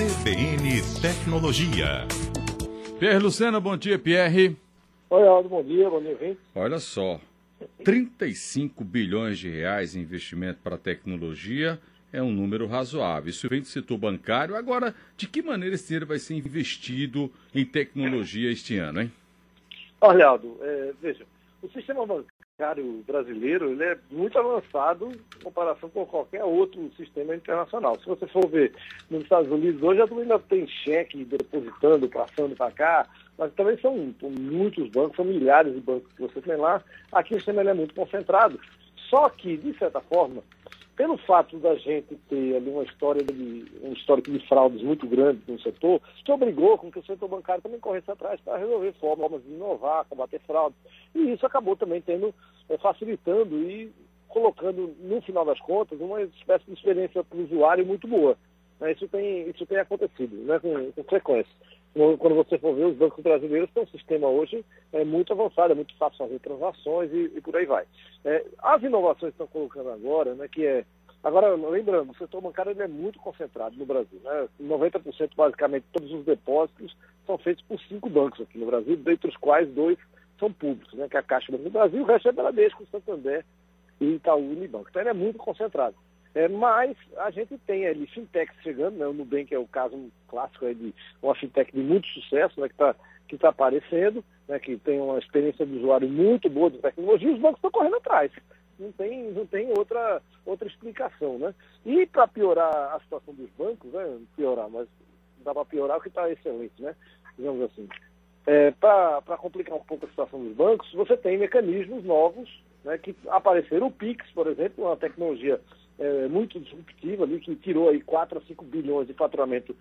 CBN Tecnologia. Pierre Lucena, bom dia, Pierre. Oi, Aldo, bom dia, bom dia, Vim. Olha só, 35 bilhões de reais em investimento para tecnologia é um número razoável. Isso vem do setor bancário. Agora, de que maneira esse dinheiro vai ser investido em tecnologia este ano, hein? Olha, Aldo, é, veja, o sistema bancário brasileiro ele é muito avançado em comparação com qualquer outro sistema internacional. Se você for ver nos Estados Unidos, hoje ainda tem cheque depositando, passando para cá, mas também são muitos bancos, são milhares de bancos que você tem lá. Aqui o sistema é muito concentrado. Só que, de certa forma, pelo fato da gente ter ali uma história de um histórico de fraudes muito grande no setor, isso obrigou com que o setor bancário também corresse atrás para resolver formas de inovar, combater fraude. E isso acabou também tendo, é, facilitando e colocando, no final das contas, uma espécie de experiência para o usuário muito boa. Né? Isso, tem, isso tem acontecido né? com, com frequência. Quando você for ver, os bancos brasileiros têm um sistema hoje é, muito avançado, é muito fácil fazer transações e, e por aí vai. É, as inovações que estão colocando agora, né, que é Agora, lembrando, o setor bancário ele é muito concentrado no Brasil. Né? 90% basicamente todos os depósitos são feitos por cinco bancos aqui no Brasil, dentre os quais dois são públicos, né? que é a Caixa do Brasil, o resto é Bradesco, Santander e Itaú Unibanco. Então ele é muito concentrado. É, mas a gente tem ali fintechs chegando, né? o Nubank é o caso clássico é de uma fintech de muito sucesso, né? que está que tá aparecendo, né? que tem uma experiência de usuário muito boa de tecnologia, os bancos estão correndo atrás não tem, não tem outra, outra explicação, né? E para piorar a situação dos bancos, né? Piorar, mas dá para piorar o que está excelente, né? Digamos assim. É, para complicar um pouco a situação dos bancos, você tem mecanismos novos né, que apareceram. O PIX, por exemplo, uma tecnologia é, muito disruptiva ali, que tirou aí 4 a 5 bilhões de faturamento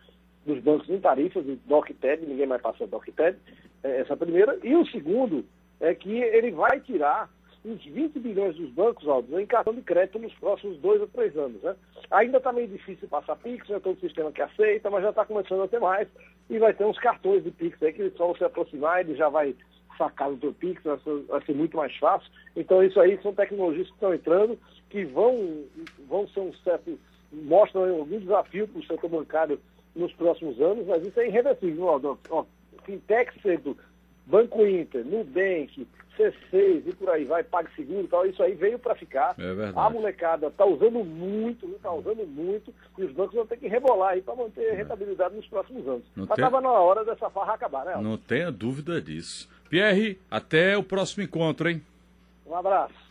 dos bancos em tarifas, de DocTed, ninguém mais passa DocTed, é, essa primeira. E o segundo é que ele vai tirar uns 20 bilhões dos bancos, Aldo, em cartão de crédito nos próximos dois ou três anos. Né? Ainda está meio difícil passar Pix, é todo sistema que aceita, mas já está começando a ter mais. E vai ter uns cartões de Pix aí que só você aproximar, ele já vai sacar no teu Pix, vai ser, vai ser muito mais fácil. Então isso aí são tecnologias que estão entrando, que vão, vão ser um certo, mostram algum desafio para o setor bancário nos próximos anos, mas isso é irreversível, Aldo. Ó, fintech sendo Banco Inter, Nubank, C6 e por aí vai, PagSeguro e tal, isso aí veio para ficar. É. A molecada está usando muito, está usando muito, e os bancos vão ter que rebolar aí para manter a é. rentabilidade nos próximos anos. Não Mas estava tem... na hora dessa farra acabar, né? Não tenha dúvida disso. Pierre, até o próximo encontro, hein? Um abraço.